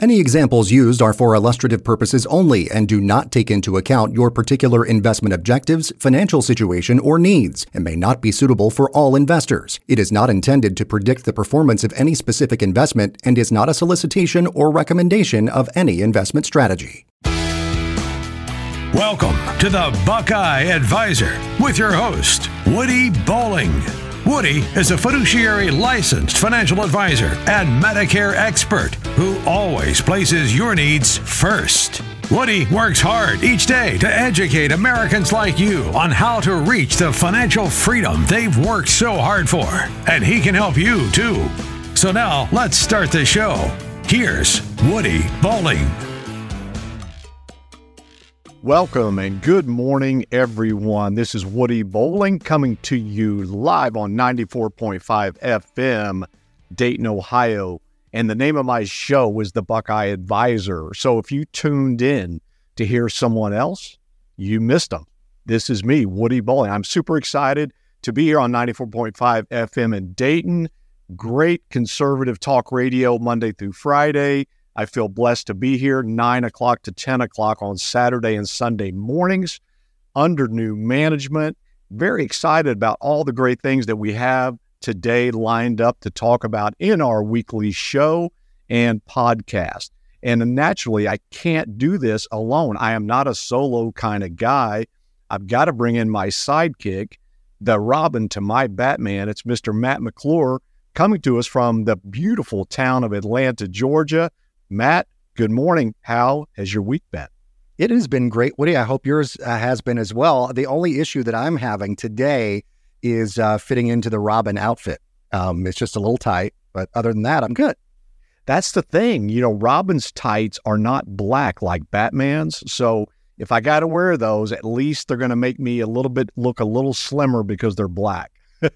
Any examples used are for illustrative purposes only and do not take into account your particular investment objectives, financial situation, or needs, and may not be suitable for all investors. It is not intended to predict the performance of any specific investment and is not a solicitation or recommendation of any investment strategy. Welcome to the Buckeye Advisor with your host, Woody Bowling. Woody is a fiduciary licensed financial advisor and Medicare expert who always places your needs first. Woody works hard each day to educate Americans like you on how to reach the financial freedom they've worked so hard for. And he can help you too. So now let's start the show. Here's Woody Bowling. Welcome and good morning, everyone. This is Woody Bowling coming to you live on 94.5 FM, Dayton, Ohio. And the name of my show is The Buckeye Advisor. So if you tuned in to hear someone else, you missed them. This is me, Woody Bowling. I'm super excited to be here on 94.5 FM in Dayton. Great conservative talk radio Monday through Friday. I feel blessed to be here 9 o'clock to 10 o'clock on Saturday and Sunday mornings under new management. Very excited about all the great things that we have today lined up to talk about in our weekly show and podcast. And naturally, I can't do this alone. I am not a solo kind of guy. I've got to bring in my sidekick, the Robin to my Batman. It's Mr. Matt McClure coming to us from the beautiful town of Atlanta, Georgia. Matt, good morning. How has your week been? It has been great, Woody. I hope yours uh, has been as well. The only issue that I'm having today is uh, fitting into the Robin outfit. Um, it's just a little tight, but other than that, I'm good. That's the thing. You know, Robin's tights are not black like Batman's. So if I got to wear those, at least they're going to make me a little bit look a little slimmer because they're black.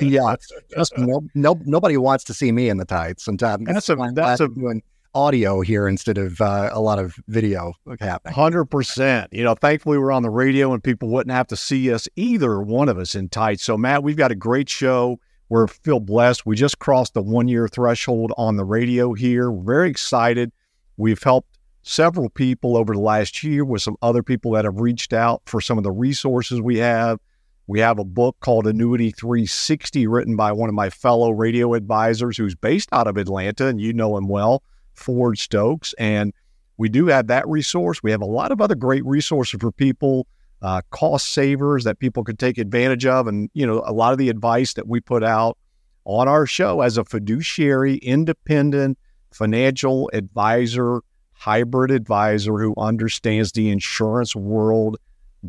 yeah, just no, no, nobody wants to see me in the tights. Sometimes that's a that's a doing audio here instead of uh, a lot of video happening. Hundred percent. You know, thankfully we're on the radio and people wouldn't have to see us either one of us in tights. So Matt, we've got a great show. We're feel blessed. We just crossed the one year threshold on the radio here. We're very excited. We've helped several people over the last year with some other people that have reached out for some of the resources we have. We have a book called Annuity 360 written by one of my fellow radio advisors who's based out of Atlanta, and you know him well. Ford Stokes. And we do have that resource. We have a lot of other great resources for people, uh, cost savers that people could take advantage of. And, you know, a lot of the advice that we put out on our show as a fiduciary, independent financial advisor, hybrid advisor who understands the insurance world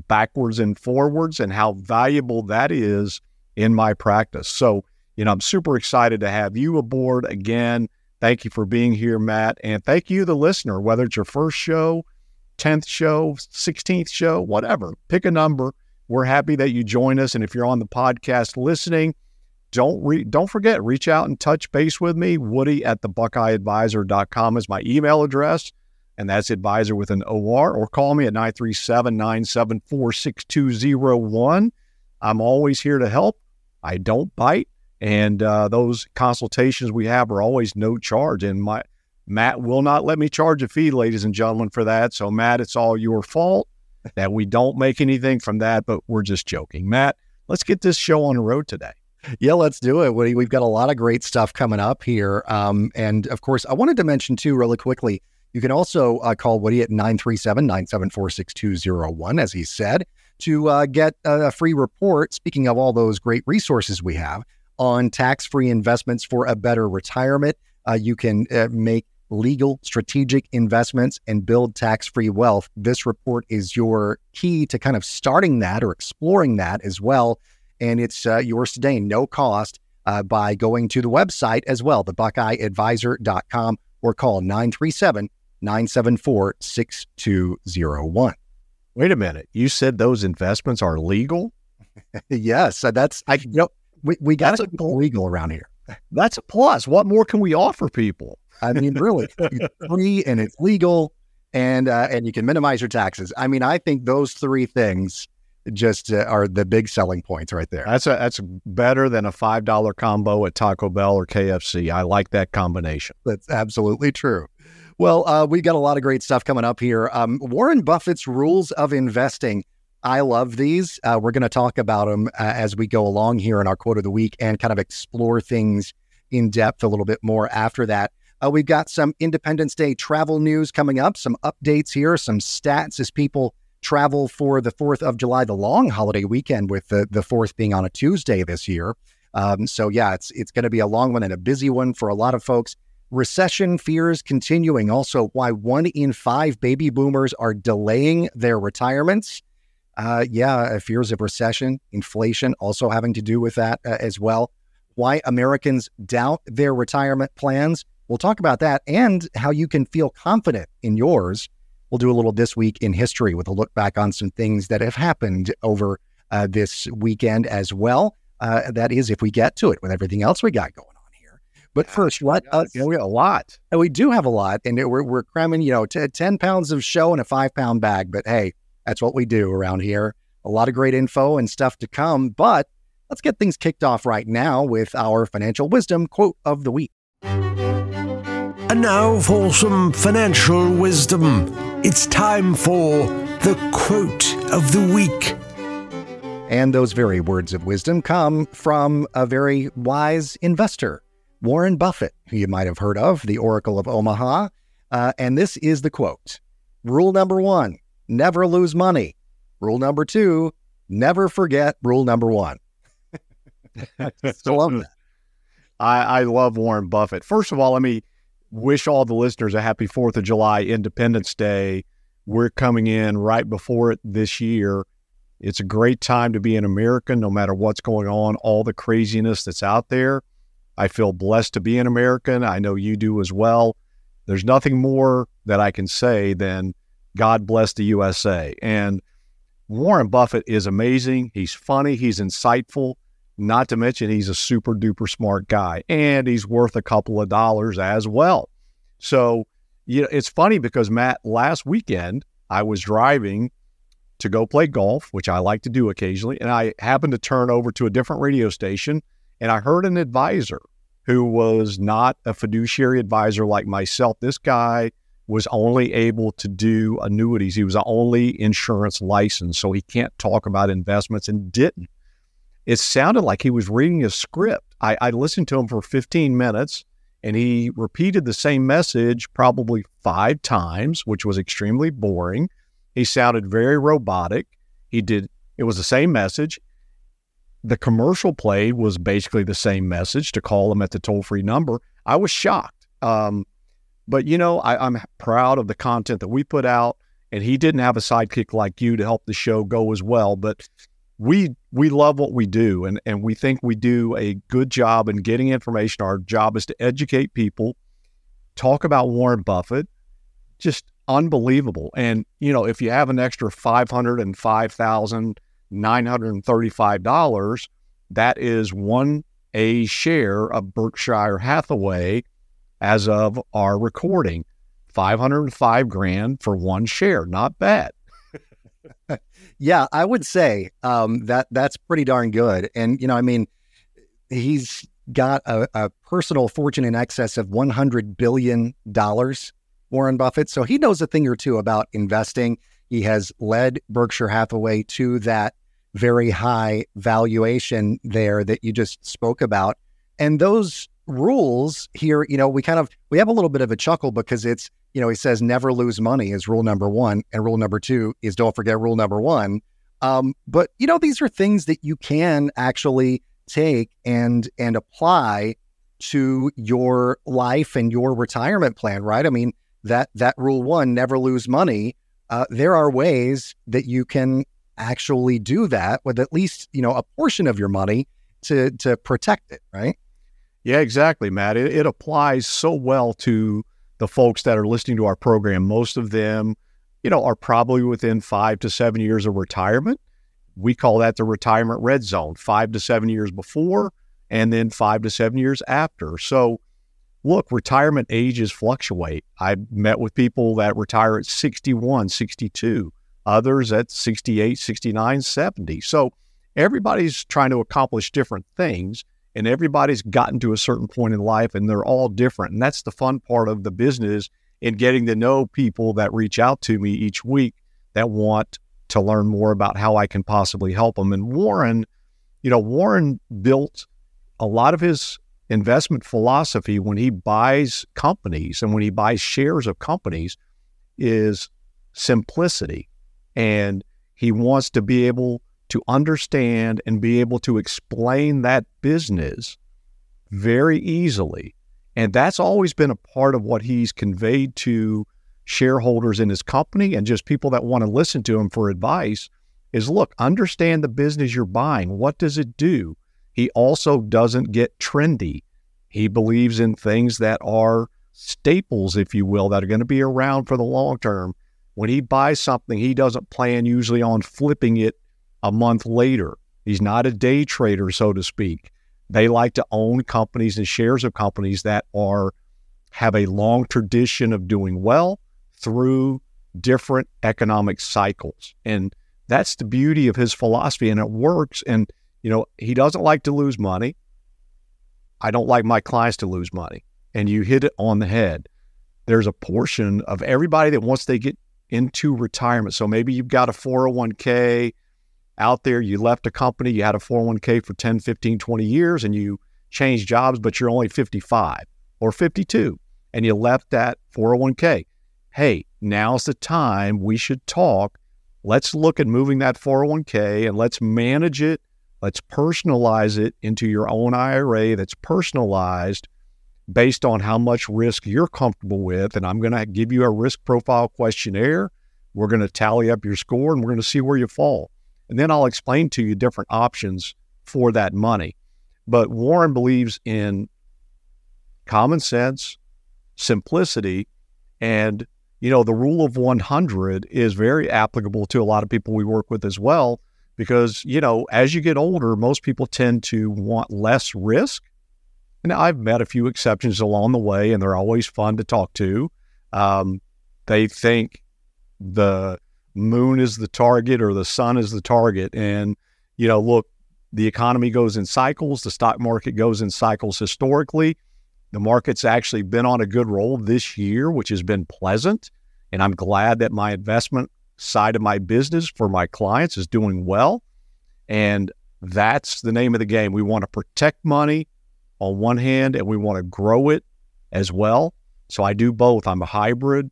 backwards and forwards and how valuable that is in my practice. So, you know, I'm super excited to have you aboard again. Thank you for being here, Matt. And thank you, the listener, whether it's your first show, 10th show, 16th show, whatever. Pick a number. We're happy that you join us. And if you're on the podcast listening, don't re- don't forget, reach out and touch base with me. Woody at the BuckeyeAdvisor.com is my email address. And that's advisor with an OR, or call me at 937 974 6201. I'm always here to help. I don't bite. And uh, those consultations we have are always no charge. And my Matt will not let me charge a fee, ladies and gentlemen, for that. So Matt, it's all your fault that we don't make anything from that, but we're just joking. Matt, let's get this show on the road today. Yeah, let's do it. We've got a lot of great stuff coming up here. Um, and of course, I wanted to mention too, really quickly, you can also uh, call Woody at 937 974 6201, as he said, to uh, get a free report. Speaking of all those great resources we have, on tax free investments for a better retirement. Uh, you can uh, make legal strategic investments and build tax free wealth. This report is your key to kind of starting that or exploring that as well. And it's uh, yours today, no cost, uh, by going to the website as well, the buckeyeadvisor.com, or call 937 974 6201. Wait a minute. You said those investments are legal? yes. That's, I, you know, we, we got to legal around here. That's a plus. What more can we offer people? I mean, really, it's free and it's legal, and uh, and you can minimize your taxes. I mean, I think those three things just uh, are the big selling points right there. That's a, that's better than a five dollar combo at Taco Bell or KFC. I like that combination. That's absolutely true. Well, uh, we've got a lot of great stuff coming up here. Um, Warren Buffett's rules of investing. I love these. Uh, we're going to talk about them uh, as we go along here in our quote of the week and kind of explore things in depth a little bit more after that. Uh, we've got some Independence Day travel news coming up, some updates here, some stats as people travel for the 4th of July, the long holiday weekend, with the, the 4th being on a Tuesday this year. Um, so, yeah, it's, it's going to be a long one and a busy one for a lot of folks. Recession fears continuing. Also, why one in five baby boomers are delaying their retirements. Uh, yeah, uh, fears of recession, inflation also having to do with that uh, as well. Why Americans doubt their retirement plans. We'll talk about that and how you can feel confident in yours. We'll do a little this week in history with a look back on some things that have happened over uh, this weekend as well. Uh, that is, if we get to it with everything else we got going on here. But first, let us. You know, we got a lot. And we do have a lot, and we're, we're cramming, you know, t- 10 pounds of show in a five pound bag. But hey, that's what we do around here. A lot of great info and stuff to come. But let's get things kicked off right now with our financial wisdom quote of the week. And now for some financial wisdom. It's time for the quote of the week. And those very words of wisdom come from a very wise investor, Warren Buffett, who you might have heard of, the Oracle of Omaha. Uh, and this is the quote Rule number one never lose money. Rule number two, never forget rule number one. Still love that. I, I love Warren Buffett. First of all, let me wish all the listeners a happy 4th of July, Independence Day. We're coming in right before it this year. It's a great time to be an American, no matter what's going on, all the craziness that's out there. I feel blessed to be an American. I know you do as well. There's nothing more that I can say than God bless the USA. And Warren Buffett is amazing. He's funny, he's insightful, not to mention he's a super duper smart guy and he's worth a couple of dollars as well. So, you know, it's funny because Matt, last weekend I was driving to go play golf, which I like to do occasionally, and I happened to turn over to a different radio station and I heard an advisor who was not a fiduciary advisor like myself. This guy was only able to do annuities. He was the only insurance licensed, so he can't talk about investments and didn't. It sounded like he was reading a script. I, I listened to him for 15 minutes and he repeated the same message probably five times, which was extremely boring. He sounded very robotic. He did, it was the same message. The commercial played was basically the same message to call him at the toll free number. I was shocked. Um, but you know, I, I'm proud of the content that we put out. And he didn't have a sidekick like you to help the show go as well. But we we love what we do and, and we think we do a good job in getting information. Our job is to educate people, talk about Warren Buffett, just unbelievable. And you know, if you have an extra five hundred and five thousand nine hundred and thirty-five dollars, that is one a share of Berkshire Hathaway as of our recording. 505 grand for one share. Not bad. yeah, I would say um, that that's pretty darn good. And, you know, I mean, he's got a, a personal fortune in excess of $100 billion, Warren Buffett. So he knows a thing or two about investing. He has led Berkshire Hathaway to that very high valuation there that you just spoke about. And those rules here, you know, we kind of we have a little bit of a chuckle because it's, you know, he says never lose money is rule number one, and rule number two is don't forget rule number one. Um, but you know, these are things that you can actually take and and apply to your life and your retirement plan, right? I mean, that that rule one, never lose money. Uh, there are ways that you can actually do that with at least you know a portion of your money to to protect it, right? Yeah, exactly, Matt. It, it, applies so well to the folks that are listening to our program. Most of them, you know, are probably within five to seven years of retirement. We call that the retirement red zone, five to seven years before, and then five to seven years after. So, look, retirement ages fluctuate. I've met with people that retire at 61, 62, others at 68, 69, 70. So, everybody's trying to accomplish different things and everybody's gotten to a certain point in life and they're all different. And that's the fun part of the business in getting to know people that reach out to me each week that want to learn more about how I can possibly help them. And Warren, you know, Warren built a lot of his investment philosophy when he buys companies and when he buys shares of companies is simplicity. And he wants to be able to understand and be able to explain that business very easily. And that's always been a part of what he's conveyed to shareholders in his company and just people that want to listen to him for advice is look, understand the business you're buying. What does it do? He also doesn't get trendy. He believes in things that are staples, if you will, that are going to be around for the long term. When he buys something, he doesn't plan usually on flipping it a month later. He's not a day trader, so to speak. They like to own companies and shares of companies that are have a long tradition of doing well through different economic cycles. And that's the beauty of his philosophy and it works and you know, he doesn't like to lose money. I don't like my clients to lose money. And you hit it on the head. There's a portion of everybody that once they get into retirement. So maybe you've got a 401k out there, you left a company, you had a 401k for 10, 15, 20 years, and you changed jobs, but you're only 55 or 52, and you left that 401k. Hey, now's the time we should talk. Let's look at moving that 401k and let's manage it. Let's personalize it into your own IRA that's personalized based on how much risk you're comfortable with. And I'm going to give you a risk profile questionnaire. We're going to tally up your score and we're going to see where you fall. And then I'll explain to you different options for that money. But Warren believes in common sense, simplicity, and you know, the rule of 100 is very applicable to a lot of people we work with as well because, you know, as you get older, most people tend to want less risk and I've met a few exceptions along the way, and they're always fun to talk to. Um, they think the moon is the target or the sun is the target. And, you know, look, the economy goes in cycles, the stock market goes in cycles historically. The market's actually been on a good roll this year, which has been pleasant. And I'm glad that my investment side of my business for my clients is doing well. And that's the name of the game. We want to protect money on one hand, and we want to grow it as well. So I do both. I'm a hybrid.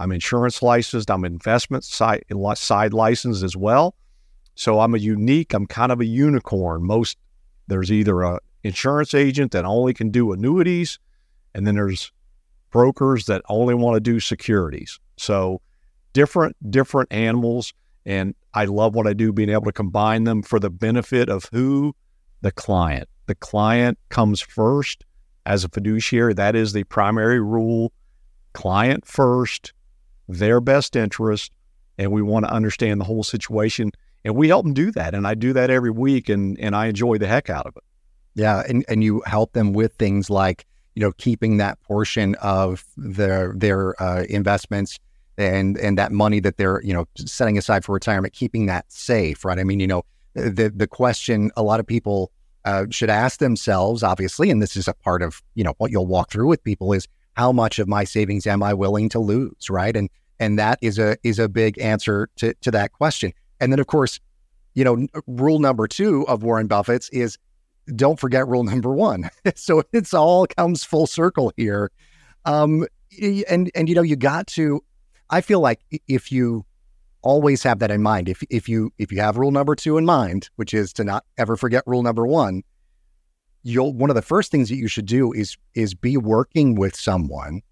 I'm insurance licensed. I'm investment side, side licensed as well. So I'm a unique. I'm kind of a unicorn. Most there's either a insurance agent that only can do annuities, and then there's brokers that only want to do securities. So different different animals, and I love what I do, being able to combine them for the benefit of who the client the client comes first as a fiduciary. That is the primary rule. Client first, their best interest, and we want to understand the whole situation. And we help them do that. And I do that every week, and and I enjoy the heck out of it. Yeah, and and you help them with things like you know keeping that portion of their their uh, investments and and that money that they're you know setting aside for retirement, keeping that safe, right? I mean, you know, the the question a lot of people uh, should ask themselves, obviously, and this is a part of you know what you'll walk through with people is how much of my savings am I willing to lose, right? And and that is a is a big answer to to that question. And then of course, you know, rule number two of Warren Buffett's is don't forget rule number one. so it's all comes full circle here. Um, and and you know, you got to. I feel like if you always have that in mind. If if you if you have rule number two in mind, which is to not ever forget rule number one, you'll one of the first things that you should do is is be working with someone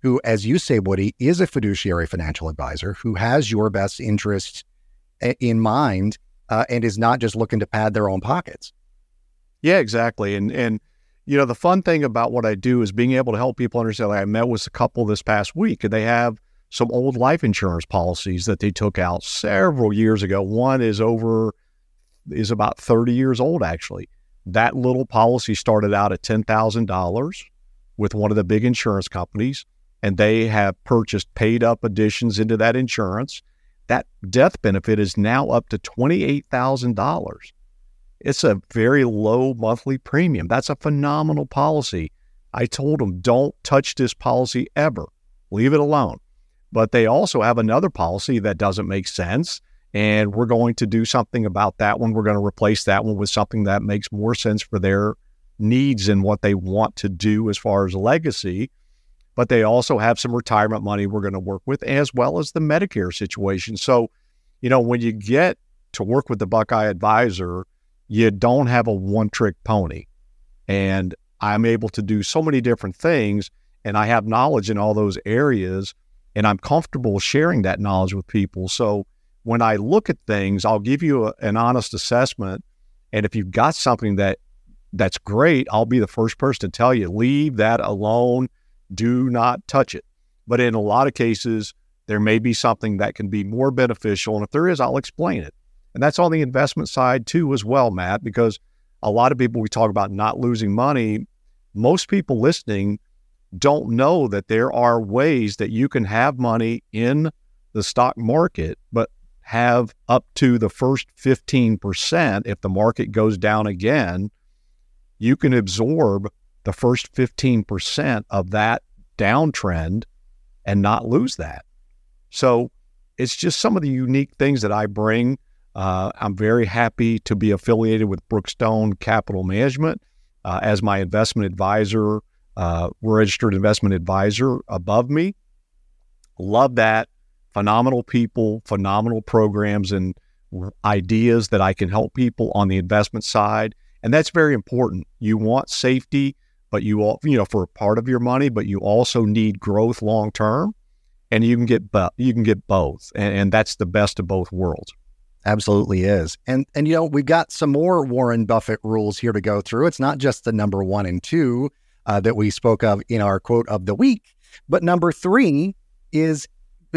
who, as you say, Woody, is a fiduciary financial advisor who has your best interests in mind uh, and is not just looking to pad their own pockets. Yeah, exactly. And and you know the fun thing about what I do is being able to help people understand. Like I met with a couple this past week, and they have some old life insurance policies that they took out several years ago. One is over is about 30 years old actually. That little policy started out at $10,000 with one of the big insurance companies and they have purchased paid up additions into that insurance. That death benefit is now up to $28,000. It's a very low monthly premium. That's a phenomenal policy. I told them, don't touch this policy ever leave it alone. But they also have another policy that doesn't make sense. And we're going to do something about that one. We're going to replace that one with something that makes more sense for their needs and what they want to do as far as legacy. But they also have some retirement money we're going to work with, as well as the Medicare situation. So, you know, when you get to work with the Buckeye advisor, you don't have a one trick pony. And I'm able to do so many different things and I have knowledge in all those areas and I'm comfortable sharing that knowledge with people. So when I look at things, I'll give you a, an honest assessment. And if you've got something that that's great, I'll be the first person to tell you, leave that alone. Do not touch it. But in a lot of cases, there may be something that can be more beneficial. And if there is, I'll explain it. And that's on the investment side too, as well, Matt, because a lot of people we talk about not losing money. Most people listening don't know that there are ways that you can have money in the stock market, but have up to the first 15%. If the market goes down again, you can absorb the first 15% of that downtrend and not lose that. So it's just some of the unique things that I bring. Uh, I'm very happy to be affiliated with Brookstone Capital Management uh, as my investment advisor uh, registered investment advisor above me. Love that. Phenomenal people, phenomenal programs, and ideas that I can help people on the investment side. And that's very important. You want safety, but you all, you know, for a part of your money, but you also need growth long term. And you can get bo- you can get both, and, and that's the best of both worlds. Absolutely is. And and you know, we've got some more Warren Buffett rules here to go through. It's not just the number 1 and 2 uh, that we spoke of in our quote of the week. But number three is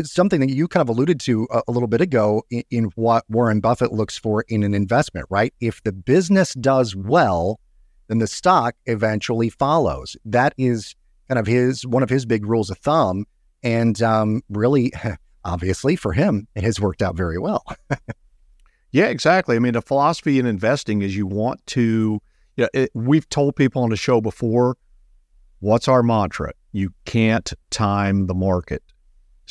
something that you kind of alluded to a, a little bit ago in, in, what Warren Buffett looks for in an investment, right? If the business does well, then the stock eventually follows. That is kind of his one of his big rules of thumb, and um, really, obviously, for him, it has worked out very well. yeah, exactly. I mean, the philosophy in investing is you want to. You know, we've told people on the show before What's our mantra? You can't time the market.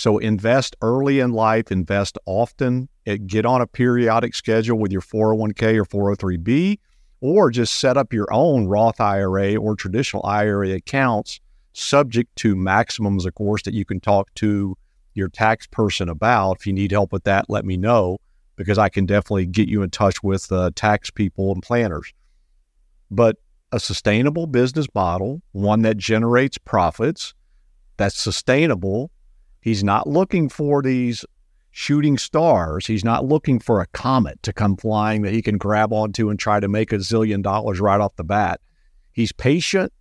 So invest early in life, invest often, eh, get on a periodic schedule with your 401k or 403b, or just set up your own Roth IRA or traditional IRA accounts, subject to maximums, of course, that you can talk to your tax person about. If you need help with that, let me know because I can definitely get you in touch with uh, tax people and planners. But a sustainable business model, one that generates profits, that's sustainable. He's not looking for these shooting stars. He's not looking for a comet to come flying that he can grab onto and try to make a zillion dollars right off the bat. He's patient.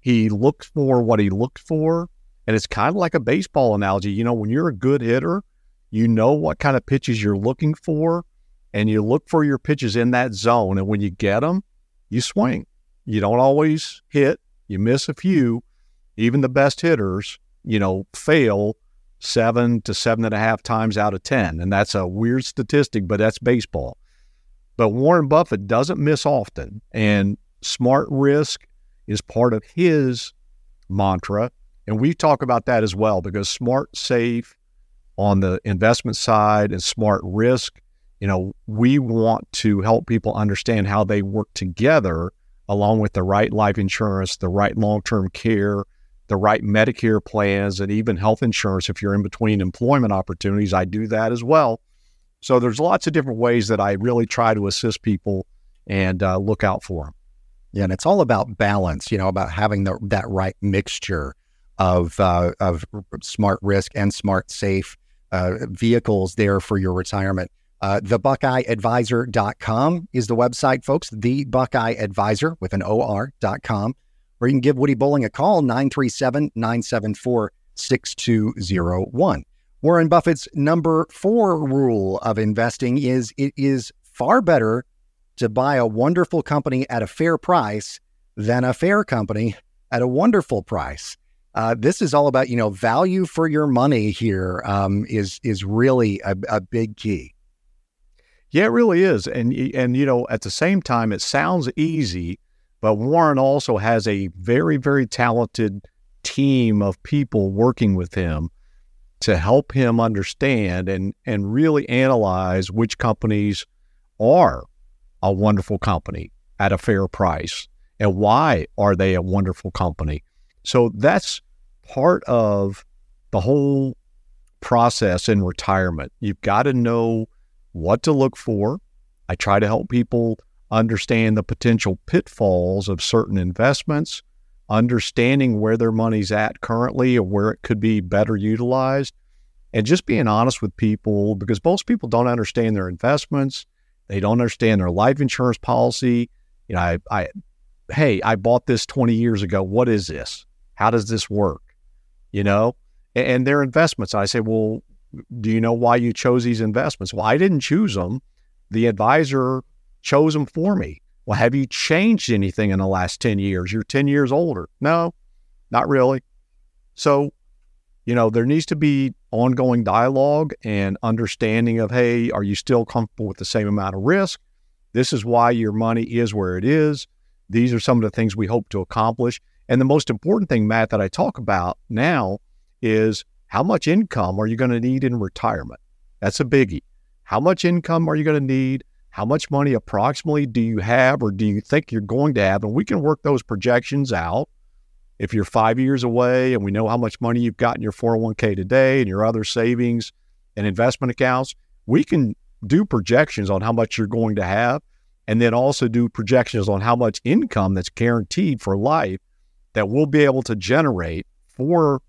He looks for what he looks for. And it's kind of like a baseball analogy. You know, when you're a good hitter, you know what kind of pitches you're looking for, and you look for your pitches in that zone. And when you get them, you swing. You don't always hit, you miss a few. Even the best hitters, you know, fail seven to seven and a half times out of 10. And that's a weird statistic, but that's baseball. But Warren Buffett doesn't miss often. And smart risk is part of his mantra. And we talk about that as well because smart safe on the investment side and smart risk, you know, we want to help people understand how they work together along with the right life insurance, the right long term care, the right Medicare plans, and even health insurance if you're in between employment opportunities. I do that as well. So there's lots of different ways that I really try to assist people and uh, look out for them. Yeah, and it's all about balance. You know, about having the, that right mixture of uh, of smart risk and smart safe uh, vehicles there for your retirement. Uh, thebuckeyeadvisor.com is the website, folks. The Buckeye Advisor with an OR.com. Or you can give Woody Bowling a call, 937 974 6201. Warren Buffett's number four rule of investing is it is far better to buy a wonderful company at a fair price than a fair company at a wonderful price. Uh, this is all about you know value for your money here um, is is really a, a big key. Yeah, it really is. And and you know, at the same time, it sounds easy, but Warren also has a very very talented team of people working with him to help him understand and and really analyze which companies are a wonderful company at a fair price and why are they a wonderful company. So that's part of the whole process in retirement. You've got to know what to look for. I try to help people understand the potential pitfalls of certain investments, understanding where their money's at currently or where it could be better utilized, and just being honest with people because most people don't understand their investments. They don't understand their life insurance policy. You know, I, I hey, I bought this 20 years ago. What is this? How does this work? You know, and, and their investments. I say, well, do you know why you chose these investments? Well, I didn't choose them. The advisor chose them for me. Well, have you changed anything in the last 10 years? You're 10 years older. No, not really. So, you know, there needs to be ongoing dialogue and understanding of, hey, are you still comfortable with the same amount of risk? This is why your money is where it is. These are some of the things we hope to accomplish. And the most important thing, Matt, that I talk about now is how much income are you going to need in retirement? That's a biggie. How much income are you going to need? How much money approximately do you have or do you think you're going to have? And we can work those projections out. If you're five years away and we know how much money you've got in your 401k today and your other savings and investment accounts, we can do projections on how much you're going to have and then also do projections on how much income that's guaranteed for life that we'll be able to generate for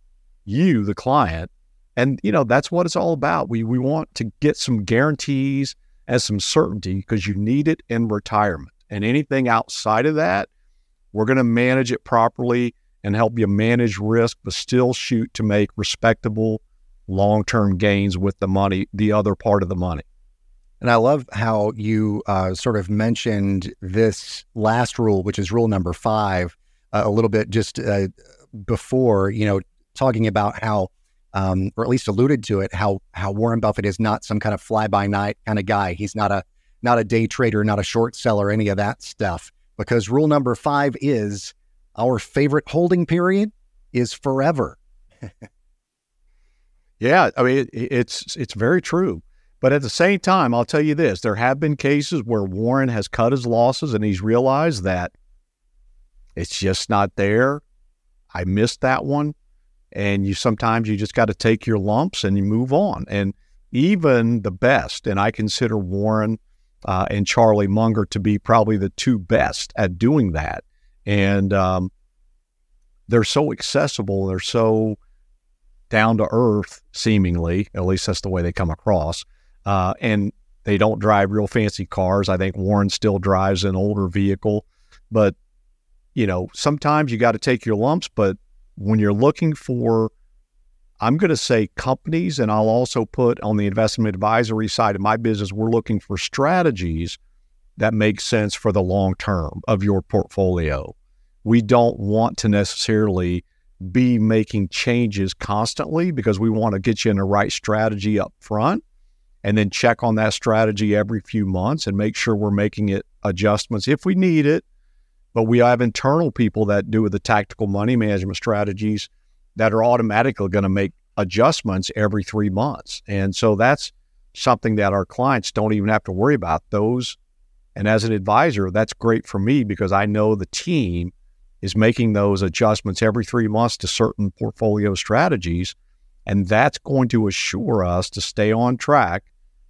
you, the client. And, you know, that's what it's all about. We, we want to get some guarantees as some certainty because you need it in retirement. And anything outside of that, we're going to manage it properly and help you manage risk, but still shoot to make respectable long term gains with the money, the other part of the money. And I love how you uh, sort of mentioned this last rule, which is rule number five, uh, a little bit just uh, before, you know, talking about how um, or at least alluded to it, how how Warren Buffett is not some kind of fly by night kind of guy. He's not a not a day trader, not a short seller, any of that stuff. Because rule number five is our favorite holding period is forever. yeah, I mean it, it's it's very true. But at the same time, I'll tell you this: there have been cases where Warren has cut his losses and he's realized that it's just not there. I missed that one and you sometimes you just got to take your lumps and you move on. And even the best, and I consider Warren uh, and Charlie Munger to be probably the two best at doing that. And um, they're so accessible, they're so down to earth, seemingly. At least that's the way they come across. Uh, and they don't drive real fancy cars. I think Warren still drives an older vehicle, but you know, sometimes you got to take your lumps, but when you're looking for, I'm going to say companies, and I'll also put on the investment advisory side of my business, we're looking for strategies that make sense for the long term of your portfolio. We don't want to necessarily be making changes constantly because we want to get you in the right strategy up front and then check on that strategy every few months and make sure we're making it adjustments if we need it but we have internal people that do the tactical money management strategies that are automatically going to make adjustments every three months. And so that's something that our clients don't even have to worry about those. And as an advisor, that's great for me because I know the team is making those adjustments every three months to certain portfolio strategies. And that's going to assure us to stay on track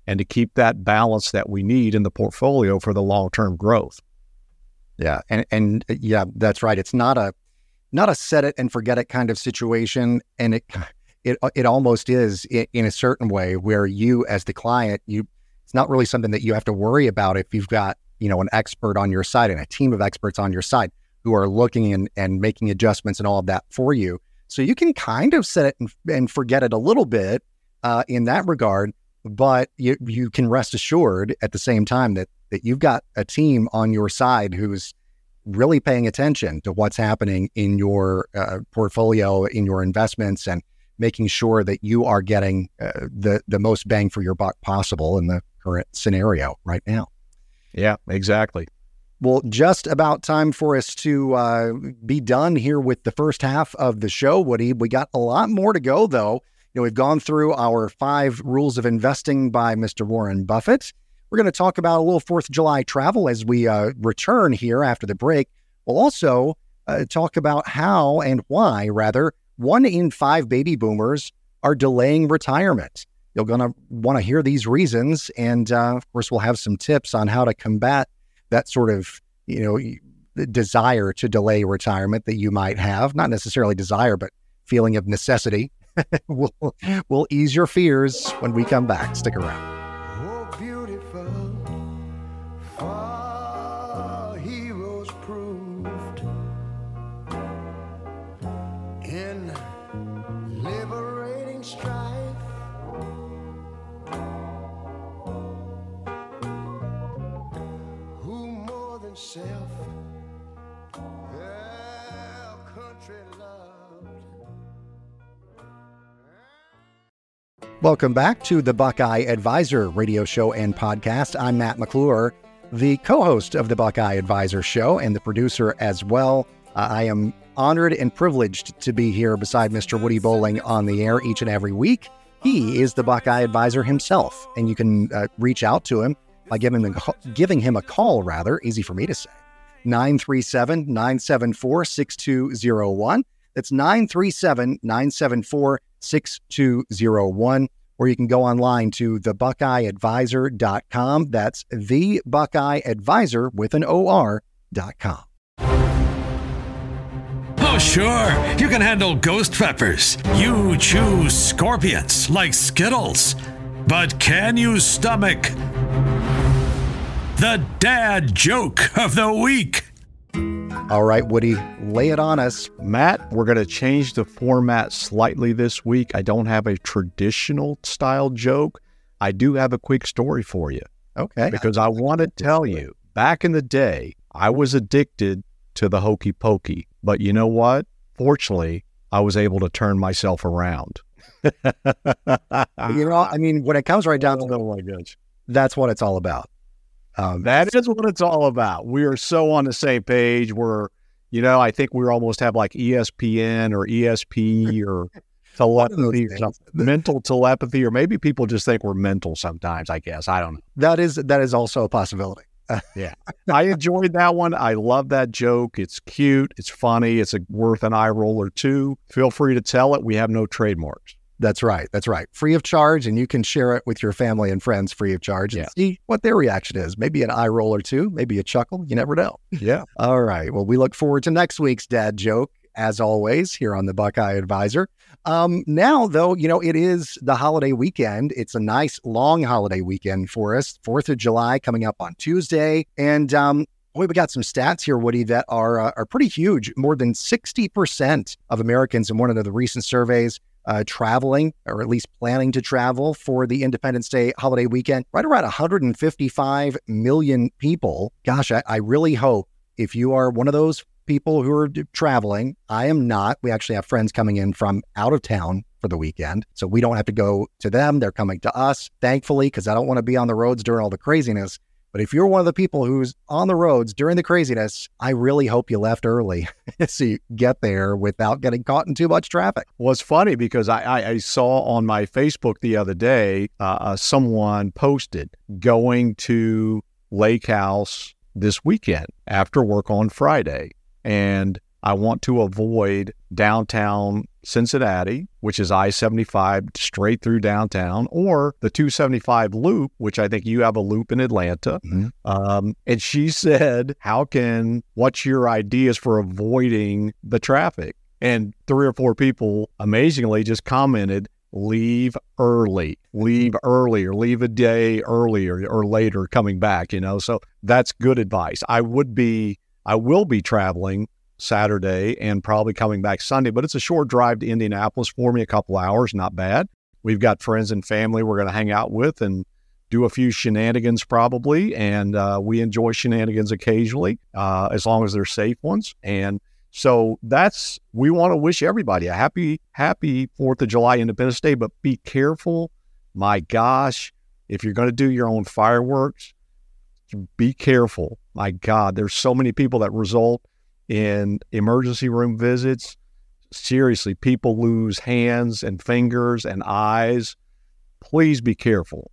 and to keep that balance that we need in the portfolio for the long term growth. Yeah, and and yeah, that's right. It's not a not a set it and forget it kind of situation, and it it it almost is in a certain way where you as the client, you it's not really something that you have to worry about if you've got you know an expert on your side and a team of experts on your side who are looking and, and making adjustments and all of that for you. So you can kind of set it and, and forget it a little bit uh, in that regard, but you you can rest assured at the same time that that you've got a team on your side who's really paying attention to what's happening in your uh, portfolio, in your investments, and making sure that you are getting uh, the the most bang for your buck possible in the current scenario right now. Yeah, exactly. Well, just about time for us to uh, be done here with the first half of the show, Woody. We got a lot more to go, though. You know, we've gone through our five rules of investing by Mr. Warren Buffett. We're going to talk about a little Fourth of July travel as we uh, return here after the break. We'll also uh, talk about how and why, rather, one in five baby boomers are delaying retirement. You're going to want to hear these reasons. And uh, of course, we'll have some tips on how to combat that sort of, you know, desire to delay retirement that you might have. Not necessarily desire, but feeling of necessity. we'll, we'll ease your fears when we come back. Stick around. Welcome back to the Buckeye Advisor radio show and podcast. I'm Matt McClure, the co host of the Buckeye Advisor show and the producer as well. Uh, I am honored and privileged to be here beside Mr. Woody Bowling on the air each and every week. He is the Buckeye Advisor himself, and you can uh, reach out to him by giving him, a, giving him a call, rather, easy for me to say. 937 974 6201. That's 937 974 6201, or you can go online to thebuckeyeadvisor.com. That's the Buckeye Advisor with an OR.com. Oh, sure. You can handle ghost peppers. You choose scorpions like Skittles. But can you stomach the dad joke of the week? All right, Woody, lay it on us. Matt, we're going to change the format slightly this week. I don't have a traditional style joke. I do have a quick story for you. Okay. Because I want to tell you, back in the day, I was addicted to the hokey pokey. But you know what? Fortunately, I was able to turn myself around. you know, I mean, when it comes right down to the, oh, my gosh. that's what it's all about. Um, that is what it's all about. We are so on the same page. We're, you know, I think we almost have like ESPN or ESP or telepathy or something, mental telepathy, or maybe people just think we're mental sometimes. I guess I don't know. That is that is also a possibility. yeah, I enjoyed that one. I love that joke. It's cute. It's funny. It's a, worth an eye roll or two. Feel free to tell it. We have no trademarks. That's right. That's right. Free of charge, and you can share it with your family and friends free of charge and yeah. see what their reaction is. Maybe an eye roll or two, maybe a chuckle. You never know. Yeah. All right. Well, we look forward to next week's dad joke, as always, here on the Buckeye Advisor. Um, now, though, you know, it is the holiday weekend. It's a nice long holiday weekend for us. Fourth of July coming up on Tuesday. And um, Boy, we got some stats here, Woody, that are uh, are pretty huge. More than 60% of Americans in one of the recent surveys uh, traveling or at least planning to travel for the Independence Day holiday weekend. Right around 155 million people. Gosh, I, I really hope if you are one of those people who are traveling, I am not. We actually have friends coming in from out of town for the weekend. So we don't have to go to them. They're coming to us, thankfully, because I don't want to be on the roads during all the craziness. But if you're one of the people who's on the roads during the craziness, I really hope you left early so you get there without getting caught in too much traffic. Well, it's funny because I, I, I saw on my Facebook the other day uh, uh, someone posted going to Lake House this weekend after work on Friday. And I want to avoid downtown Cincinnati, which is I 75 straight through downtown, or the 275 loop, which I think you have a loop in Atlanta. Mm-hmm. Um, and she said, How can, what's your ideas for avoiding the traffic? And three or four people amazingly just commented, leave early, leave earlier, leave a day earlier or later coming back, you know. So that's good advice. I would be, I will be traveling Saturday and probably coming back Sunday. But it's a short drive to Indianapolis for me, a couple hours, not bad. We've got friends and family we're going to hang out with and do a few shenanigans probably. And uh, we enjoy shenanigans occasionally, uh, as long as they're safe ones. And so that's, we want to wish everybody a happy, happy 4th of July Independence Day, but be careful. My gosh, if you're going to do your own fireworks, be careful. My God, there's so many people that result in emergency room visits. Seriously, people lose hands and fingers and eyes. Please be careful.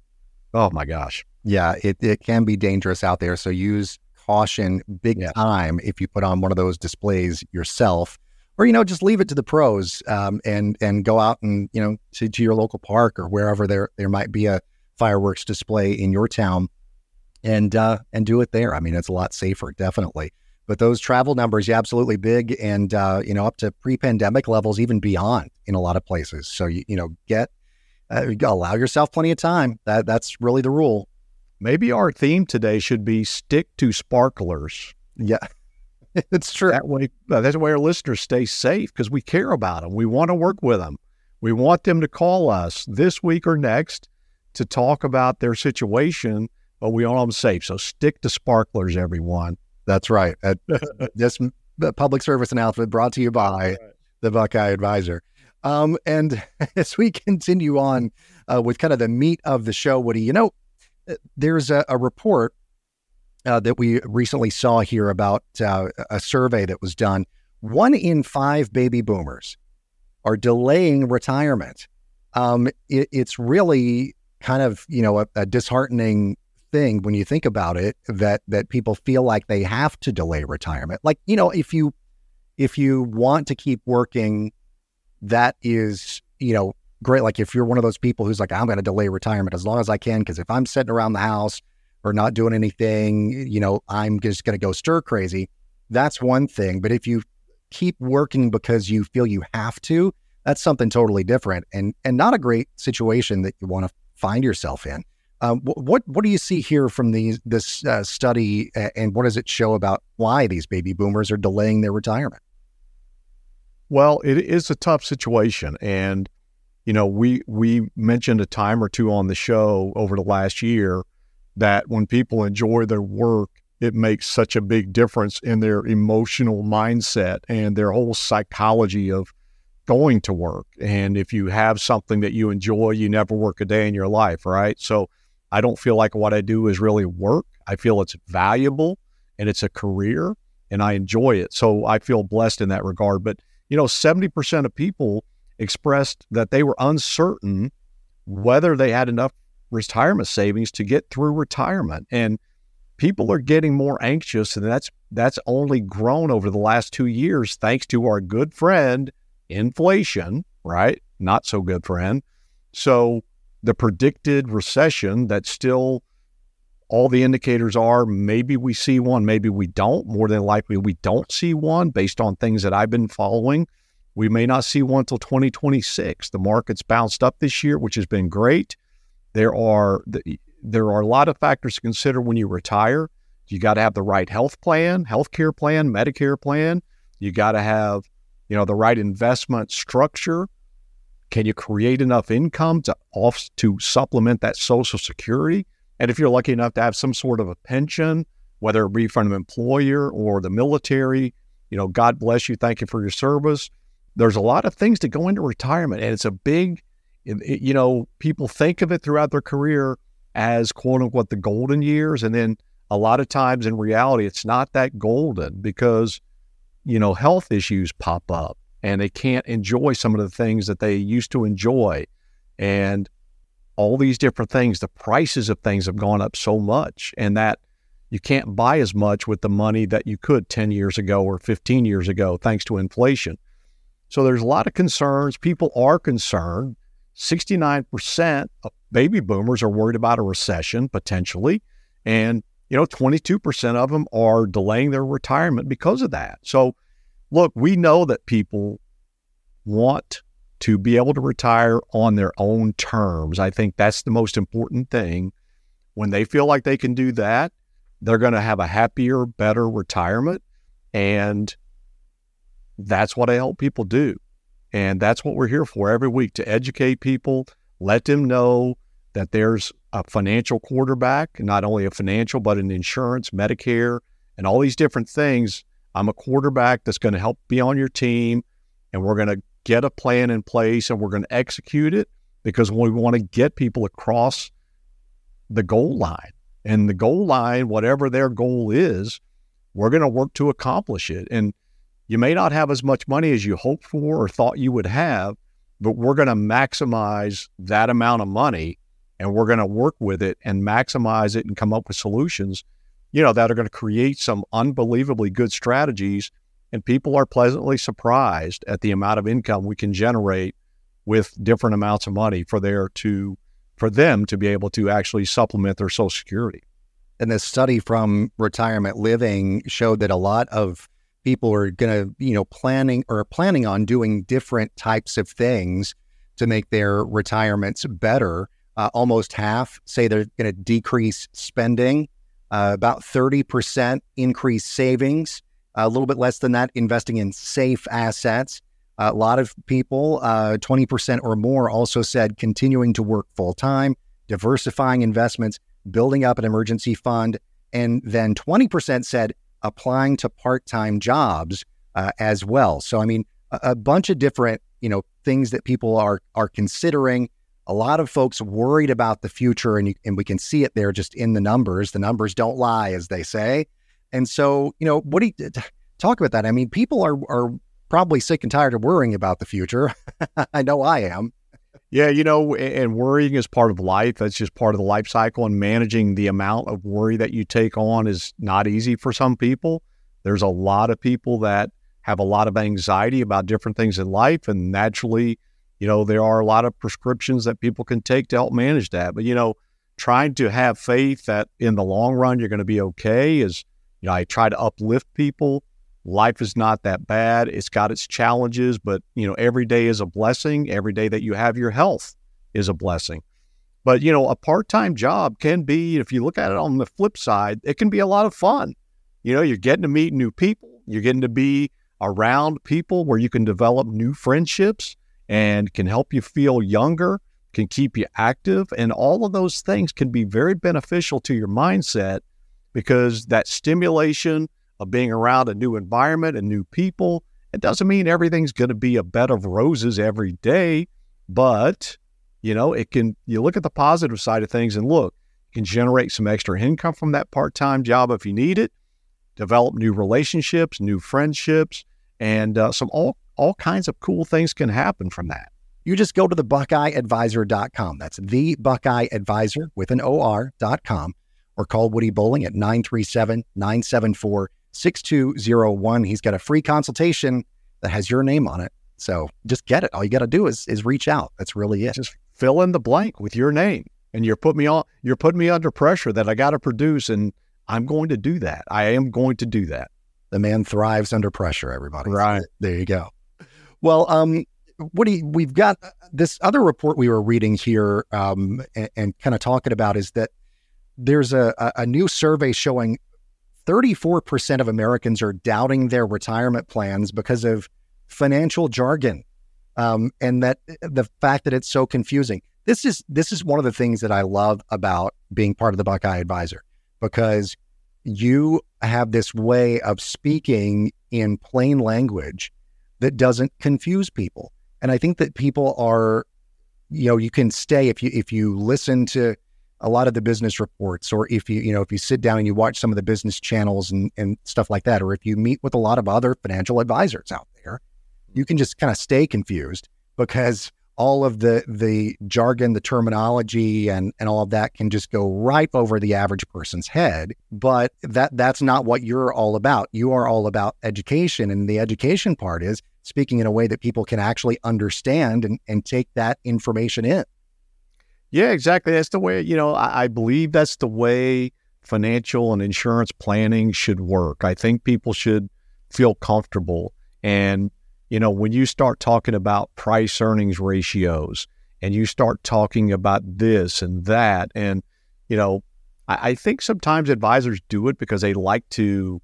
Oh my gosh. Yeah, it, it can be dangerous out there. So use caution big yeah. time if you put on one of those displays yourself or you know just leave it to the pros um, and and go out and you know to, to your local park or wherever there there might be a fireworks display in your town and uh, and do it there. I mean, it's a lot safer, definitely. But those travel numbers, yeah, absolutely big, and uh, you know, up to pre-pandemic levels, even beyond in a lot of places. So you you know, get uh, allow yourself plenty of time. That that's really the rule. Maybe our theme today should be stick to sparklers. Yeah. it's true. That way, uh, that's way our listeners stay safe because we care about them. We want to work with them. We want them to call us this week or next to talk about their situation, but we want them safe. So stick to sparklers, everyone. That's right. Uh, this public service announcement brought to you by right. the Buckeye Advisor. Um, and as we continue on uh, with kind of the meat of the show, Woody, you know, uh, there's a, a report uh, that we recently saw here about uh, a survey that was done. One in five baby boomers are delaying retirement. Um, it, it's really kind of you know a, a disheartening thing when you think about it that that people feel like they have to delay retirement. Like, you know, if you if you want to keep working, that is, you know, great. Like if you're one of those people who's like, I'm going to delay retirement as long as I can, because if I'm sitting around the house or not doing anything, you know, I'm just going to go stir crazy. That's one thing. But if you keep working because you feel you have to, that's something totally different and and not a great situation that you want to find yourself in. Um, what what do you see here from these this uh, study, and what does it show about why these baby boomers are delaying their retirement? Well, it is a tough situation, and you know we we mentioned a time or two on the show over the last year that when people enjoy their work, it makes such a big difference in their emotional mindset and their whole psychology of going to work. And if you have something that you enjoy, you never work a day in your life, right? So I don't feel like what I do is really work. I feel it's valuable and it's a career and I enjoy it. So I feel blessed in that regard. But, you know, 70% of people expressed that they were uncertain whether they had enough retirement savings to get through retirement. And people are getting more anxious and that's that's only grown over the last 2 years thanks to our good friend inflation, right? Not so good friend. So the predicted recession that still all the indicators are maybe we see one, maybe we don't. More than likely, we don't see one based on things that I've been following. We may not see one until 2026. The market's bounced up this year, which has been great. There are there are a lot of factors to consider when you retire. You got to have the right health plan, health care plan, Medicare plan. You got to have, you know, the right investment structure. Can you create enough income to off to supplement that Social Security? And if you're lucky enough to have some sort of a pension, whether it be from an employer or the military, you know, God bless you. Thank you for your service. There's a lot of things to go into retirement, and it's a big, it, you know, people think of it throughout their career as quote unquote the golden years, and then a lot of times in reality, it's not that golden because, you know, health issues pop up and they can't enjoy some of the things that they used to enjoy. And all these different things, the prices of things have gone up so much, and that you can't buy as much with the money that you could 10 years ago or 15 years ago, thanks to inflation. So there's a lot of concerns. People are concerned. 69% of baby boomers are worried about a recession potentially. And, you know, 22% of them are delaying their retirement because of that. So look, we know that people want to be able to retire on their own terms. I think that's the most important thing. When they feel like they can do that, they're going to have a happier, better retirement. And that's what I help people do. And that's what we're here for every week to educate people, let them know that there's a financial quarterback, not only a financial, but an insurance, Medicare, and all these different things I'm a quarterback that's going to help be on your team, and we're going to get a plan in place and we're going to execute it because we want to get people across the goal line. And the goal line, whatever their goal is, we're going to work to accomplish it. And you may not have as much money as you hoped for or thought you would have, but we're going to maximize that amount of money and we're going to work with it and maximize it and come up with solutions, you know, that are going to create some unbelievably good strategies. And people are pleasantly surprised at the amount of income we can generate with different amounts of money for their to for them to be able to actually supplement their social security. And this study from retirement living showed that a lot of people are going to, you know, planning or planning on doing different types of things to make their retirements better. Uh, almost half say they're going to decrease spending, uh, about 30% increase savings, a little bit less than that, investing in safe assets. A lot of people, uh, 20% or more, also said continuing to work full time, diversifying investments, building up an emergency fund. And then 20% said applying to part time jobs uh, as well. So, I mean, a, a bunch of different, you know, things that people are are considering. A lot of folks worried about the future, and, you, and we can see it there just in the numbers. The numbers don't lie, as they say. And so, you know, what do you talk about that? I mean, people are are probably sick and tired of worrying about the future. I know I am. Yeah, you know, and worrying is part of life. That's just part of the life cycle. And managing the amount of worry that you take on is not easy for some people. There's a lot of people that have a lot of anxiety about different things in life. And naturally, you know, there are a lot of prescriptions that people can take to help manage that. But, you know, trying to have faith that in the long run you're going to be okay is, you know, I try to uplift people life is not that bad. It's got its challenges, but you know, every day is a blessing. Every day that you have your health is a blessing. But you know, a part-time job can be, if you look at it on the flip side, it can be a lot of fun. You know, you're getting to meet new people, you're getting to be around people where you can develop new friendships and can help you feel younger, can keep you active, and all of those things can be very beneficial to your mindset because that stimulation of being around a new environment and new people. It doesn't mean everything's going to be a bed of roses every day, but you know, it can you look at the positive side of things and look, can generate some extra income from that part-time job if you need it, develop new relationships, new friendships, and uh, some all all kinds of cool things can happen from that. You just go to the buckeyeadvisor.com. That's the Buckeye Advisor with an OR.com or call Woody Bowling at 937 974 6201. He's got a free consultation that has your name on it. So just get it. All you got to do is is reach out. That's really it. Just fill in the blank with your name. And you're putting me on you're putting me under pressure that I got to produce and I'm going to do that. I am going to do that. The man thrives under pressure, everybody. Right. there you go. Well, um, Woody, we've got this other report we were reading here um, and, and kind of talking about is that there's a, a new survey showing 34% of Americans are doubting their retirement plans because of financial jargon um, and that the fact that it's so confusing. This is this is one of the things that I love about being part of the Buckeye Advisor because you have this way of speaking in plain language that doesn't confuse people. And I think that people are, you know, you can stay if you if you listen to a lot of the business reports, or if you, you know, if you sit down and you watch some of the business channels and, and stuff like that, or if you meet with a lot of other financial advisors out there, you can just kind of stay confused because all of the the jargon, the terminology, and and all of that can just go right over the average person's head. But that that's not what you're all about. You are all about education, and the education part is speaking in a way that people can actually understand and, and take that information in. Yeah, exactly. That's the way, you know, I, I, believe that's the way financial and insurance planning should work. I think people should feel comfortable. And, you know, when you start talking about price earnings ratios and you start talking about this and that, and, you know, I, I think sometimes advisors do it because they like to,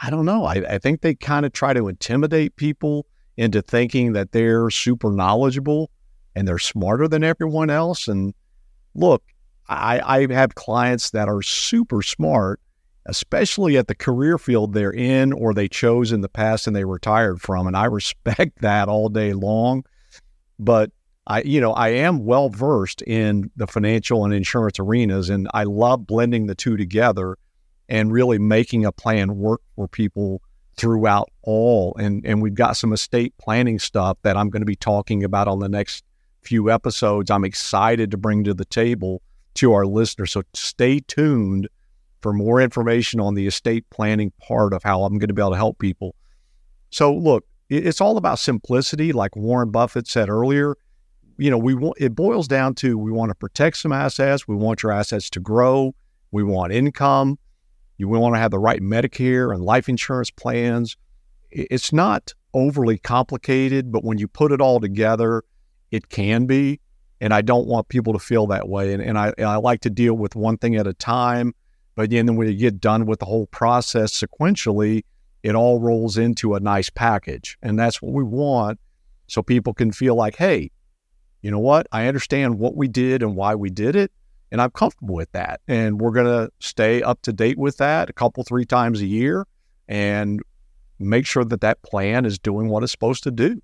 I don't know, I, I think they kind of try to intimidate people into thinking that they're super knowledgeable and they're smarter than everyone else. And look, I, I have clients that are super smart, especially at the career field they're in or they chose in the past and they retired from. And I respect that all day long. But I, you know, I am well versed in the financial and insurance arenas, and I love blending the two together and really making a plan work for people throughout all. And and we've got some estate planning stuff that I'm going to be talking about on the next few episodes. I'm excited to bring to the table to our listeners. So stay tuned for more information on the estate planning part of how I'm going to be able to help people. So look, it's all about simplicity, like Warren Buffett said earlier. You know, we want it boils down to we want to protect some assets. We want your assets to grow. We want income. You want to have the right Medicare and life insurance plans. It's not overly complicated, but when you put it all together, it can be. And I don't want people to feel that way. And, and I, I like to deal with one thing at a time. But then when you get done with the whole process sequentially, it all rolls into a nice package. And that's what we want so people can feel like, hey, you know what? I understand what we did and why we did it. And I'm comfortable with that. And we're going to stay up to date with that a couple, three times a year and make sure that that plan is doing what it's supposed to do.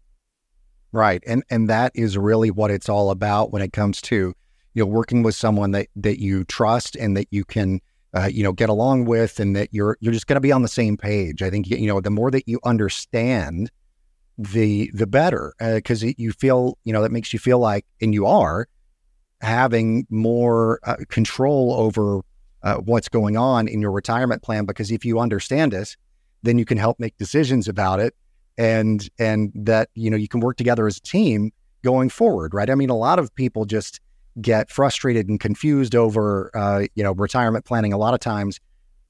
Right. And and that is really what it's all about when it comes to you know working with someone that that you trust and that you can uh, you know get along with and that you're you're just going to be on the same page. I think you know the more that you understand the the better because uh, you feel you know that makes you feel like and you are having more uh, control over uh, what's going on in your retirement plan because if you understand it then you can help make decisions about it and and that you know you can work together as a team going forward right i mean a lot of people just get frustrated and confused over uh, you know retirement planning a lot of times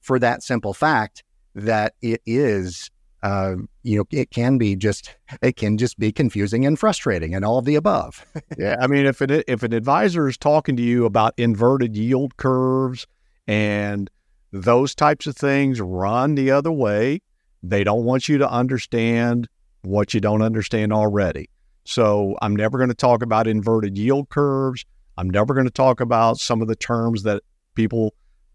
for that simple fact that it is uh, you know it can be just it can just be confusing and frustrating and all of the above yeah i mean if an if an advisor is talking to you about inverted yield curves and those types of things run the other way they don't want you to understand what you don't understand already. So I'm never going to talk about inverted yield curves. I'm never going to talk about some of the terms that people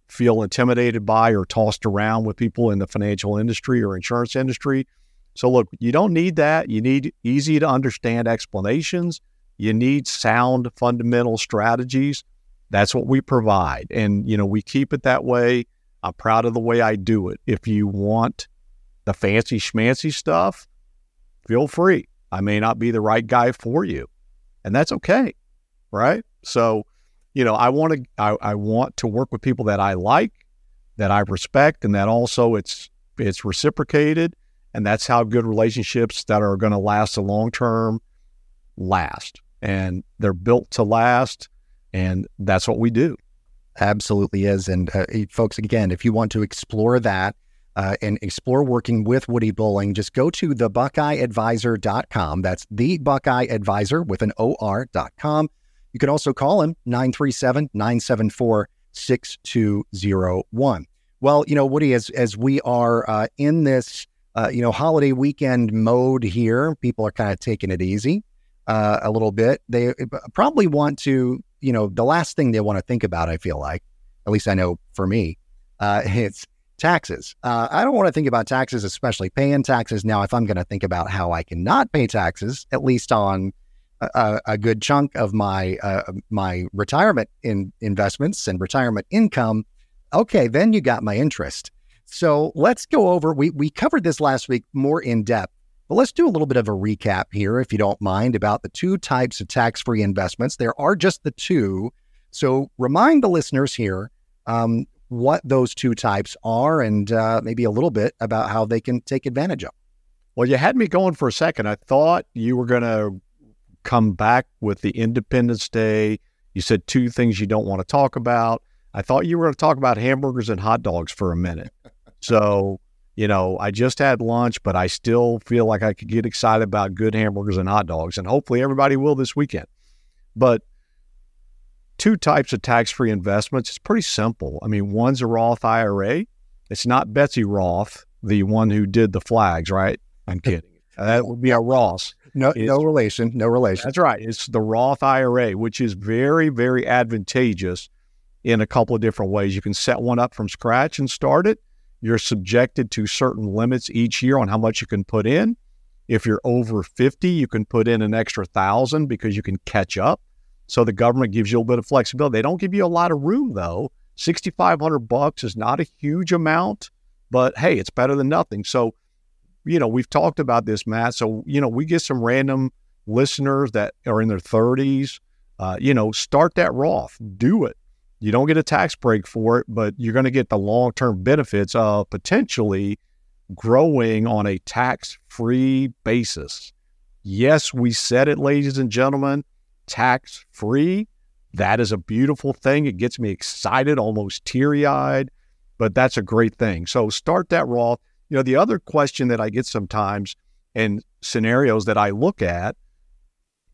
feel intimidated by or tossed around with people in the financial industry or insurance industry. So look, you don't need that. You need easy to understand explanations. You need sound fundamental strategies. That's what we provide. And you know, we keep it that way. I'm proud of the way I do it. If you want the fancy schmancy stuff, feel free. I may not be the right guy for you, and that's okay, right? So, you know, I want to I, I want to work with people that I like, that I respect, and that also it's it's reciprocated, and that's how good relationships that are going to last a long term last, and they're built to last, and that's what we do. Absolutely is, and uh, folks, again, if you want to explore that uh, and explore working with Woody Bowling, just go to thebuckeyeadvisor.com. That's the Buckeye Advisor with an OR.com. You can also call him 937 974 6201. Well, you know, Woody, as, as we are uh, in this, uh, you know, holiday weekend mode here, people are kind of taking it easy uh, a little bit. They uh, probably want to, you know, the last thing they want to think about, I feel like, at least I know for me, uh, it's taxes. Uh, I don't want to think about taxes, especially paying taxes. Now, if I'm going to think about how I can not pay taxes, at least on a, a good chunk of my uh, my retirement in investments and retirement income, okay, then you got my interest. So let's go over. We we covered this last week more in depth, but let's do a little bit of a recap here, if you don't mind, about the two types of tax free investments. There are just the two. So remind the listeners here um, what those two types are and uh, maybe a little bit about how they can take advantage of. Well, you had me going for a second. I thought you were going to come back with the Independence Day. You said two things you don't want to talk about. I thought you were going to talk about hamburgers and hot dogs for a minute. so, you know, I just had lunch, but I still feel like I could get excited about good hamburgers and hot dogs. And hopefully everybody will this weekend. But two types of tax free investments. It's pretty simple. I mean, one's a Roth IRA. It's not Betsy Roth, the one who did the flags, right? I'm kidding. that would be a Ross. No, no relation. No relation. That's right. It's the Roth IRA, which is very, very advantageous in a couple of different ways. You can set one up from scratch and start it. You're subjected to certain limits each year on how much you can put in. If you're over 50, you can put in an extra thousand because you can catch up. So the government gives you a little bit of flexibility. They don't give you a lot of room though. 6500 bucks is not a huge amount, but hey, it's better than nothing. So, you know, we've talked about this, Matt. So, you know, we get some random listeners that are in their 30s. Uh, you know, start that Roth, do it. You don't get a tax break for it, but you're going to get the long term benefits of potentially growing on a tax free basis. Yes, we said it, ladies and gentlemen, tax free. That is a beautiful thing. It gets me excited, almost teary eyed, but that's a great thing. So start that Roth. You know, the other question that I get sometimes and scenarios that I look at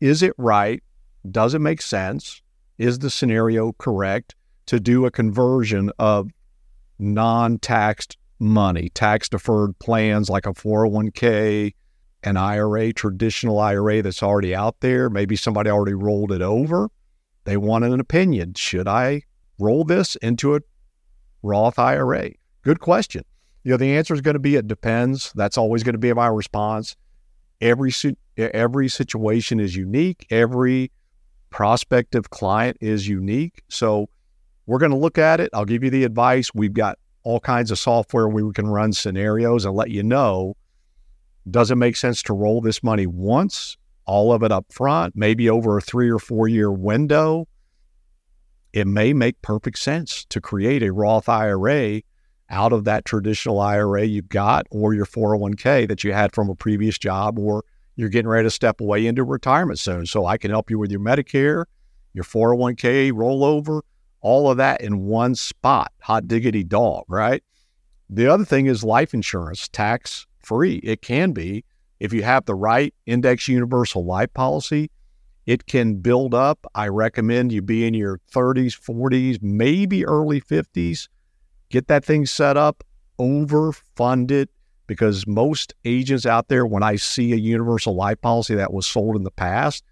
is it right? Does it make sense? Is the scenario correct to do a conversion of non taxed money, tax deferred plans like a 401k, an IRA, traditional IRA that's already out there. Maybe somebody already rolled it over. They wanted an opinion. Should I roll this into a Roth IRA? Good question. You know, the answer is going to be it depends. That's always going to be my response. Every every situation is unique. Every prospective client is unique. So we're going to look at it. I'll give you the advice. We've got all kinds of software where we can run scenarios and let you know does it make sense to roll this money once, all of it up front, maybe over a three or four year window? It may make perfect sense to create a Roth IRA out of that traditional IRA you've got or your 401k that you had from a previous job or you're getting ready to step away into retirement soon. So I can help you with your Medicare, your 401k rollover, all of that in one spot. Hot diggity dog, right? The other thing is life insurance, tax free. It can be if you have the right index universal life policy. It can build up. I recommend you be in your 30s, 40s, maybe early 50s. Get that thing set up, overfund it, because most agents out there, when I see a universal life policy that was sold in the past,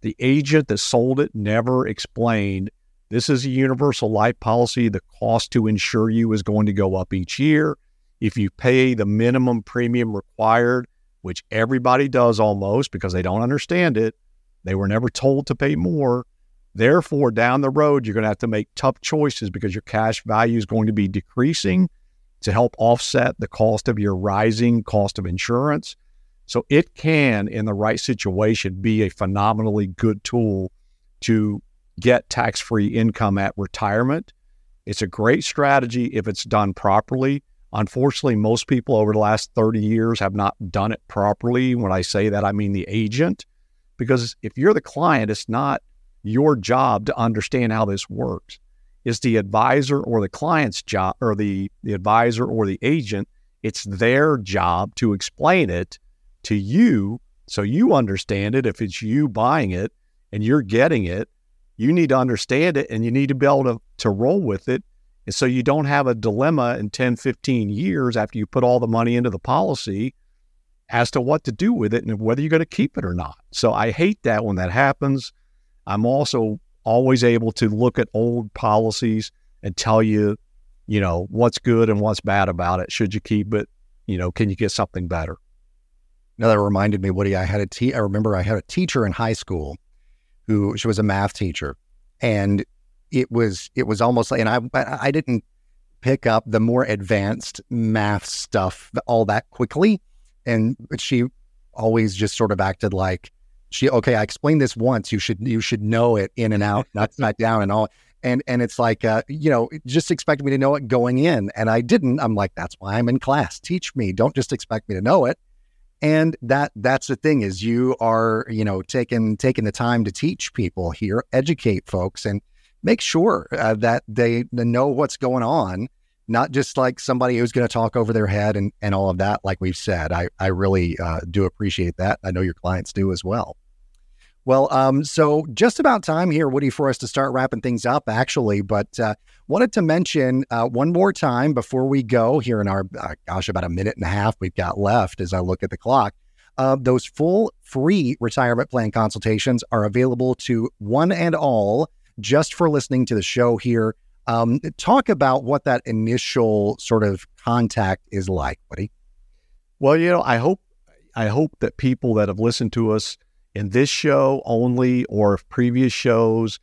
the agent that sold it never explained this is a universal life policy. The cost to insure you is going to go up each year. If you pay the minimum premium required, which everybody does almost because they don't understand it, they were never told to pay more. Therefore, down the road, you're going to have to make tough choices because your cash value is going to be decreasing to help offset the cost of your rising cost of insurance. So it can, in the right situation, be a phenomenally good tool to get tax free income at retirement. It's a great strategy if it's done properly. Unfortunately, most people over the last 30 years have not done it properly. When I say that, I mean the agent, because if you're the client, it's not your job to understand how this works. It's the advisor or the client's job, or the, the advisor or the agent. It's their job to explain it to you so you understand it. If it's you buying it and you're getting it, you need to understand it and you need to be able to, to roll with it. And so you don't have a dilemma in 10, 15 years after you put all the money into the policy as to what to do with it and whether you're going to keep it or not. So I hate that when that happens. I'm also always able to look at old policies and tell you, you know, what's good and what's bad about it. Should you keep it? You know, can you get something better? Now that reminded me, Woody, I had a te- I remember I had a teacher in high school who she was a math teacher, and it was it was almost like, and I I didn't pick up the more advanced math stuff all that quickly, and she always just sort of acted like she okay I explained this once you should you should know it in and out not not down and all and and it's like uh, you know just expect me to know it going in and I didn't I'm like that's why I'm in class teach me don't just expect me to know it and that that's the thing is you are you know taking taking the time to teach people here educate folks and make sure uh, that they, they know what's going on not just like somebody who's going to talk over their head and, and all of that like we've said i, I really uh, do appreciate that i know your clients do as well well, um, so just about time here, Woody, for us to start wrapping things up, actually. But uh, wanted to mention uh, one more time before we go here in our, uh, gosh, about a minute and a half we've got left as I look at the clock. Uh, those full free retirement plan consultations are available to one and all just for listening to the show here. Um, talk about what that initial sort of contact is like, Woody. Well, you know, I hope I hope that people that have listened to us in this show only or previous shows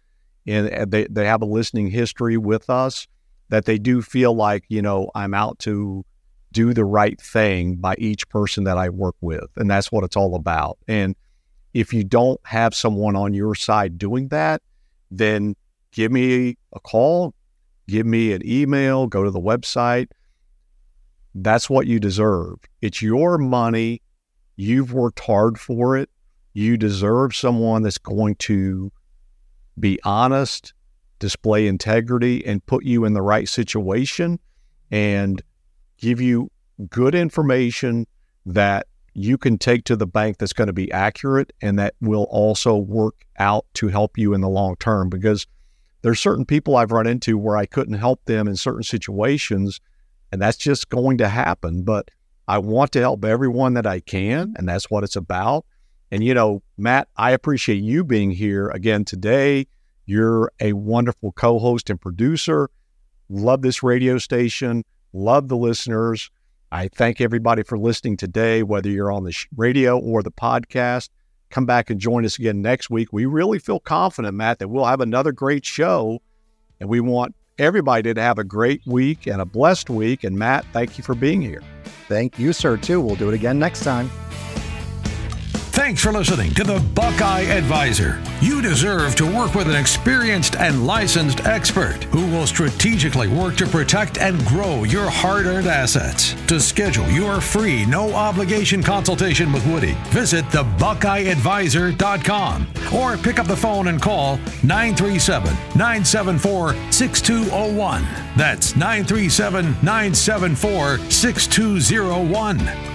and they, they have a listening history with us that they do feel like, you know, I'm out to do the right thing by each person that I work with. And that's what it's all about. And if you don't have someone on your side doing that, then give me a call, give me an email, go to the website. That's what you deserve. It's your money. You've worked hard for it. You deserve someone that's going to be honest, display integrity, and put you in the right situation and give you good information that you can take to the bank that's going to be accurate and that will also work out to help you in the long term because there's certain people I've run into where I couldn't help them in certain situations and that's just going to happen but I want to help everyone that I can and that's what it's about and, you know, Matt, I appreciate you being here again today. You're a wonderful co host and producer. Love this radio station. Love the listeners. I thank everybody for listening today, whether you're on the radio or the podcast. Come back and join us again next week. We really feel confident, Matt, that we'll have another great show. And we want everybody to have a great week and a blessed week. And Matt, thank you for being here. Thank you, sir, too. We'll do it again next time. Thanks for listening to the Buckeye Advisor. You deserve to work with an experienced and licensed expert who will strategically work to protect and grow your hard earned assets. To schedule your free, no obligation consultation with Woody, visit thebuckeyeadvisor.com or pick up the phone and call 937 974 6201. That's 937 974 6201.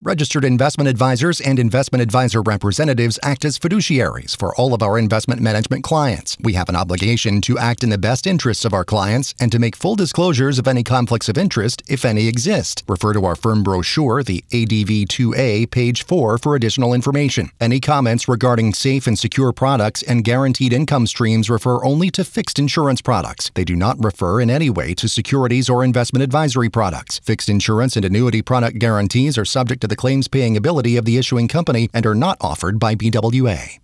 Registered investment advisors and investment advisor representatives act as fiduciaries for all of our investment management clients. We have an obligation to act in the best interests of our clients and to make full disclosures of any conflicts of interest, if any exist. Refer to our firm brochure, the ADV 2A, page 4, for additional information. Any comments regarding safe and secure products and guaranteed income streams refer only to fixed insurance products. They do not refer in any way to securities or investment advisory products. Fixed insurance and annuity product guarantees are subject the claims paying ability of the issuing company and are not offered by BWA.